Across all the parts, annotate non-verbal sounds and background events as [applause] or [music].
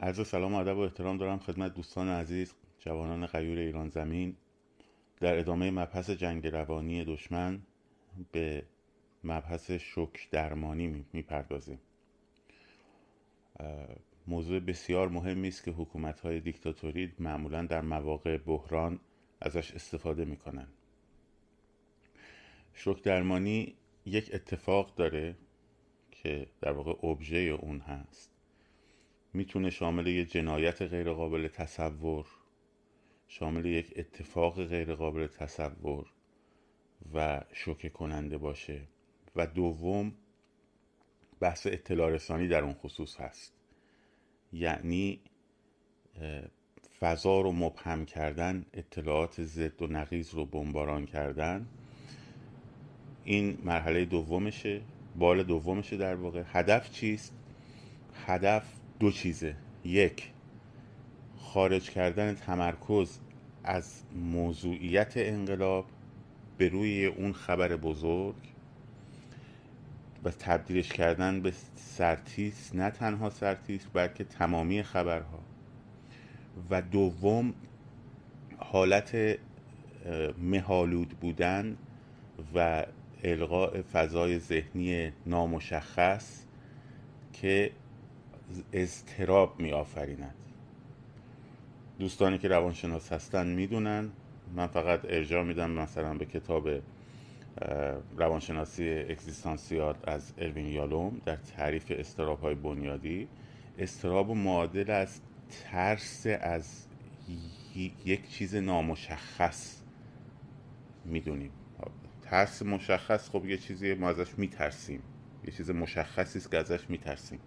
عرض سلام ادب و احترام دارم خدمت دوستان عزیز جوانان غیور ایران زمین. در ادامه مبحث جنگ روانی دشمن به مبحث شک درمانی می‌پردازیم. موضوع بسیار مهمی است که حکومت های دیکتاتوری معمولا در مواقع بحران ازش استفاده می‌کنن شک درمانی یک اتفاق داره که در واقع ابژه اون هست. می‌تونه شامل یک جنایت غیرقابل تصور شامل یک اتفاق غیرقابل تصور و شوکه کننده باشه. و دوم بحث اطلاع رسانی در اون خصوص هست. یعنی فضا رو مبهم کردن اطلاعات ضد و نقیز رو بمباران کردن. این مرحله دومشه. بال دومشه در واقع. هدف چیست؟ هدف دو چیزه. یک خارج کردن تمرکز از موضوعیت انقلاب به روی اون خبر بزرگ و تبدیلش کردن به سرتیس نه تنها سرتیس بلکه تمامی خبرها. و دوم حالت مهالود بودن و القاء فضای ذهنی نامشخص که اضطراب می آفریند دوستانی که روانشناس هستن می‌دونن. من فقط ارجاع میدم مثلا به کتاب روانشناسی اکزیستانسیال از اروین یالوم در تعریف استراب های بنیادی. استراب معادل از ترس از یک چیز نامشخص می‌دونیم. ترس مشخص خب یه چیزی ما ازش میترسیم. یه چیز مشخصی است که ازش میترسیم.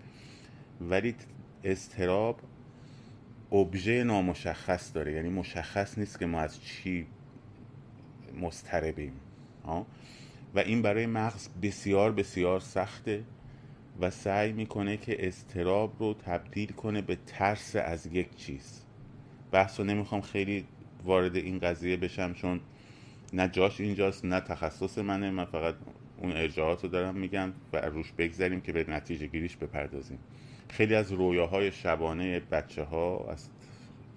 ولی استراب ابژه نامشخص داره. یعنی مشخص نیست که ما از چی مستربیم و این برای مغز بسیار بسیار سخته و سعی می‌کنه که استراب رو تبدیل کنه به ترس از یک چیز. بحث رو نمی‌خوام خیلی وارد این قضیه بشم چون نه جاش اینجاست نه تخصص منه. من فقط اون ارجاعات رو دارم میگم و روش بگذاریم که به نتیجه گیریش بپردازیم. خیلی از رویاهای شبانه بچه ها از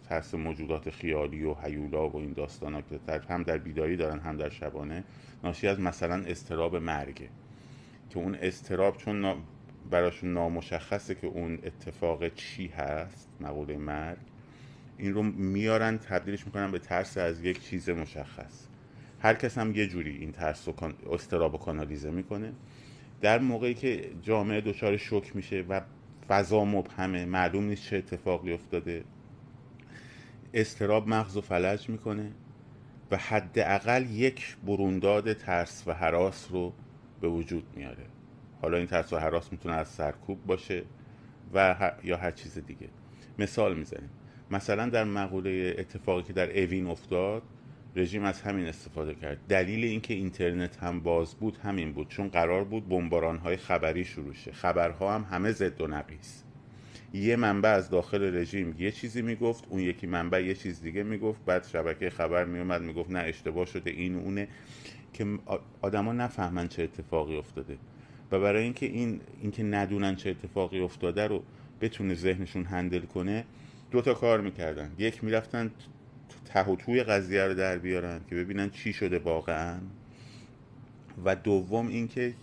ترس موجودات خیالی و حیولا و این داستان ها که هم در بیداری دارن هم در شبانه ناشی از مثلا استراب مرگه. که اون استراب چون براشون نامشخصه که اون اتفاق چی هست مقوله مرگ این رو میارن تبدیلش می‌کنن به ترس از یک چیز مشخص. هر کس هم یه جوری این ترس و استراب و کانالیزه می‌کنه. در موقعی که جامعه دچار شک میشه و فضا مبهمه معلوم نیست چه اتفاقی افتاده. استراب مغز و فلج می‌کنه و حداقل یک برونداد ترس و حراس رو به وجود میاره. حالا این ترس و حراس می‌تونه از سرکوب باشه و یا هر چیز دیگه. مثال می‌زنیم. مثلا در مقوله اتفاقی که در اوین افتاد رژیم از همین استفاده کرد. دلیل اینکه اینترنت هم باز بود همین بود چون قرار بود بمباران های خبری شروع شه. خبرها هم همه ضد و نقیص. یه منبع از داخل رژیم یه چیزی می‌گفت اون یکی منبع یه چیز دیگه می‌گفت. بعد شبکه خبر میومد می‌گفت نه اشتباه شده این اونه. که آدما نفهمن چه اتفاقی افتاده. و برای اینکه این اینکه ندونن چه اتفاقی افتاده رو بتونه ذهنشون هندل کنه دو تا کار می‌کردن. یک می‌رفتن ته و توی قضیه رو در بیارن که ببینن چی شده واقعا. و دوم اینکه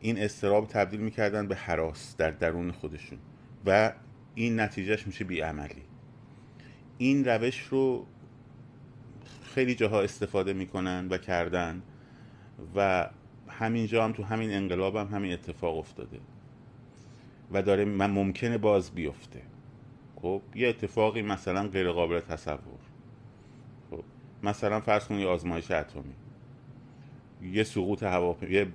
این استراب تبدیل می‌کردن به حراس در درون خودشون. و این نتیجهش میشه بیعملی. این روش رو خیلی جاها استفاده می‌کنن و کردن. و همینجا هم تو همین انقلاب هم همین اتفاق افتاده. و داره من ممکنه باز بیفته. خب یه اتفاقی مثلا غیر قابل تصور. خب مثلا فرض کنید آزمایش اتمی. یه سقوط هواپیما یه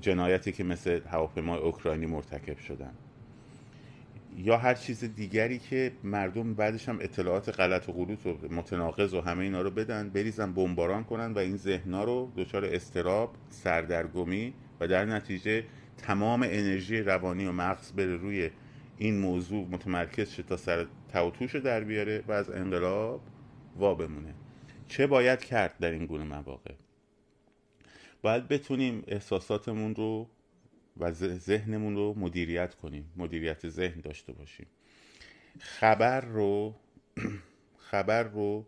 جنایتی که مثل هواپیمای اوکراینی مرتکب شدن. یا هر چیز دیگری که مردم بعدش هم اطلاعات غلط و غلوط و متناقض و همه اینا رو بدن بریزن بمباران کنن و این ذهنها رو دچار استراب سردرگمی و در نتیجه تمام انرژی روانی و مغز بره روی این موضوع متمرکز شه تا سر توتوش در بیاره و از انقلاب وا بمونه. چه باید کرد در این گونه مواقع؟ باید بتونیم احساساتمون رو و ذهنمون رو مدیریت کنیم مدیریت ذهن داشته باشیم. خبر رو [clears throat] خبر رو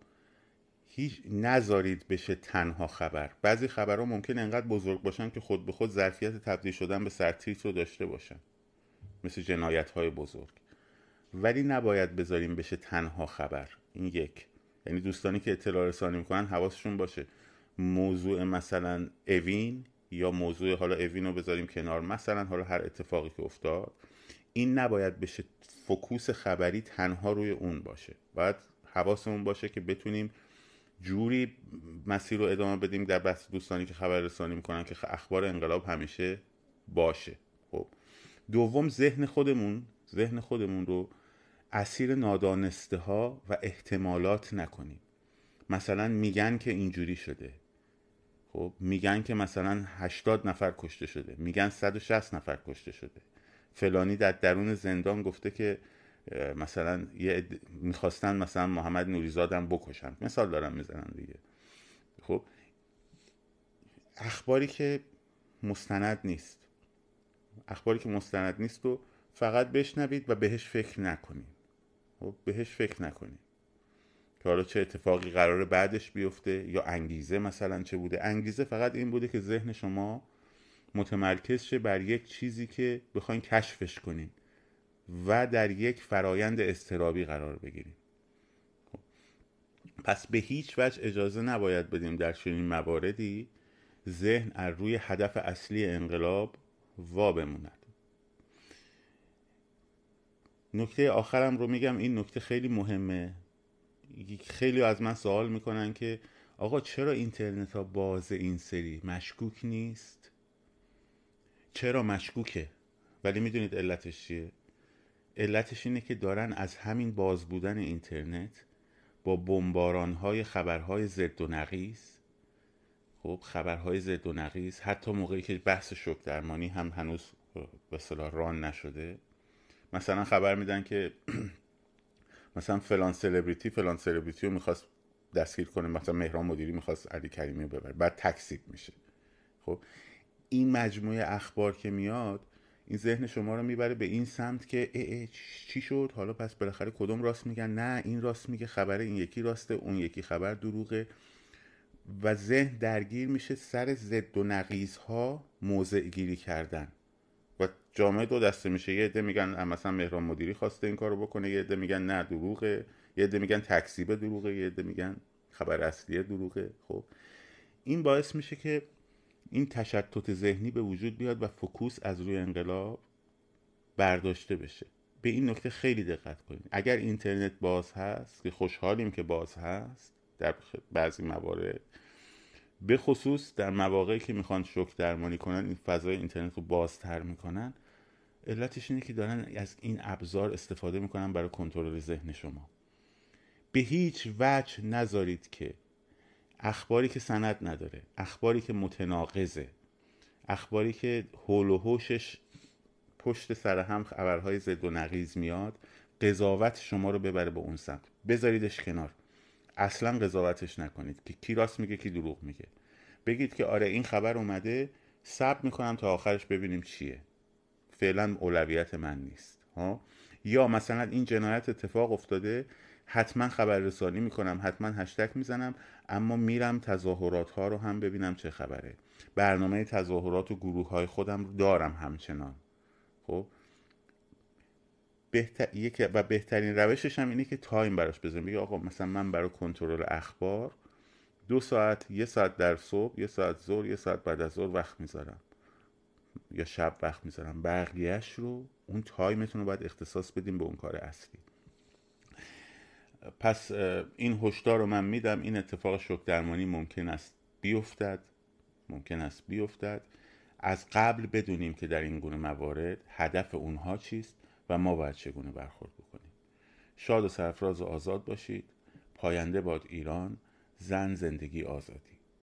هیچ نذارید بشه تنها خبر. بعضی خبرها ممکن انقدر بزرگ باشن که خود به خود ظرفیت تبدیل شدن به سرتیتر رو داشته باشن. مثل جنایت های بزرگ. ولی نباید بذاریم بشه تنها خبر. این یک. یعنی دوستانی که اطلاع رسانی می‌کنن حواسشون باشه. موضوع مثلا اوین یا موضوع حالا اوین رو بذاریم کنار. مثلا حالا هر اتفاقی که افتاد. این نباید بشه فکوس خبری تنها روی اون باشه. باید حواسمون باشه که بتونیم جوری مسیر رو ادامه بدیم در بحث دوستانی که خبر رسانی می‌کنن که اخبار انقلاب همیشه باشه. خب. دوم ذهن خودمون ذهن خودمون رو اسیر نادانسته ها و احتمالات نکنیم. مثلا میگن که اینجوری شده. خب میگن که مثلا 80 نفر کشته شده. میگن 160 نفر کشته شده. فلانی در درون زندان گفته که مثلا یه می‌خواستن مثلا محمد نوریزادم بکشن. مثال دارم می‌زنم دیگه. خب اخباری که مستند نیست. اخباری که مستند نیست رو فقط بشنوید و بهش فکر نکنید. خب بهش فکر نکنید. که حالا چه اتفاقی قراره بعدش بیفته یا انگیزه مثلا چه بوده. انگیزه فقط این بوده که ذهن شما متمرکز شه بر یک چیزی که بخواین کشفش کنین و در یک فرایند استرابی قرار بگیریم خب. پس به هیچ وجه اجازه نباید بدیم در چنین مواردی ذهن از روی هدف اصلی انقلاب وا بموند. نکته آخرم رو میگم این نکته خیلی مهمه. خیلی از من سوال می‌کنن که آقا چرا اینترنت ها باز این سری مشکوک نیست؟ چرا مشکوکه؟ ولی می‌دونید علتش چیه؟ علتش اینه که دارن از همین باز بودن اینترنت با بمباران های خبرهای زد و نقیز خب خبرهای زد و نقیز حتی موقعی که بحث شک درمانی هم هنوز به ران نشده. مثلا خبر میدن که [clears throat] مثلا فلان سلبریتی فلان سلبریتی رو می‌خواست دستگیر کنه مثلا مهران مدیری می‌خواست علی کریمی رو ببره بعد تکسیب میشه. خب این مجموعه اخبار که میاد این ذهن شما رو می‌بره به این سمت که ای ای چی شد؟ حالا پس بالاخره کدوم راست میگن؟ نه این راست میگه خبر این یکی راسته اون یکی خبر دروغه. و ذهن درگیر میشه سر زد و نقیز ها موضع گیری کردن. و جامعه دو دسته میشه. یه عده میگن مثلا مهران مدیری خواسته این کارو بکنه یه عده میگن نه دروغه یه عده میگن تکسیب دروغه یه عده میگن خبر اصلی دروغه. خب این باعث میشه که این تشتت ذهنی به وجود بیاد و فکوس از روی انقلاب برداشته بشه. به این نکته خیلی دقت کنید. اگر اینترنت باز هست که خوشحالیم که باز هست در بعضی موارد. به خصوص در مواقعی که می‌خوان شک درمانی کنن این فضای اینترنت رو بازتر می‌کنن علتش اینه که دارن از این ابزار استفاده می‌کنن برای کنترل ذهن شما. به هیچ وجه نذارید که اخباری که سند نداره اخباری که متناقضه اخباری که حول و حوشش پشت سر هم خبرهای زد و نقیز میاد قضاوت شما رو ببره به اون سمت. بذاریدش کنار. اصلا قضاوتش نکنید که کی راست میگه کی دروغ میگه. بگید که آره این خبر اومده سب می‌کنم تا آخرش ببینیم چیه. فعلا اولویت من نیست ها؟ یا مثلا این جنایت اتفاق افتاده حتما خبررسانی می‌کنم حتما هشتک می‌زنم اما میرم تظاهرات ها رو هم ببینم چه خبره. برنامه تظاهرات و گروه های خودم دارم همچنان خب؟ بهتر... و بهترین روشش هم اینه که تایم براش بزنم بگه آقا مثلا من برای کنترل اخبار دو ساعت یه ساعت در صبح یه ساعت ظهر یه ساعت بعد از ظهر وقت می‌ذارم. یا شب وقت می‌ذارم. بقیهش رو اون تایمتون رو باید اختصاص بدیم به اون کار اصلی. پس این هشدار رو من میدم. این اتفاق شک درمانی ممکن است بیفتد. ممکن است بیفتد. از قبل بدونیم که در این گونه موارد هدف اونها چیست. و ما باید چگونه برخورد بکنیم. شاد و سرفراز و آزاد باشید. پاینده باد ایران. زن زندگی آزادی.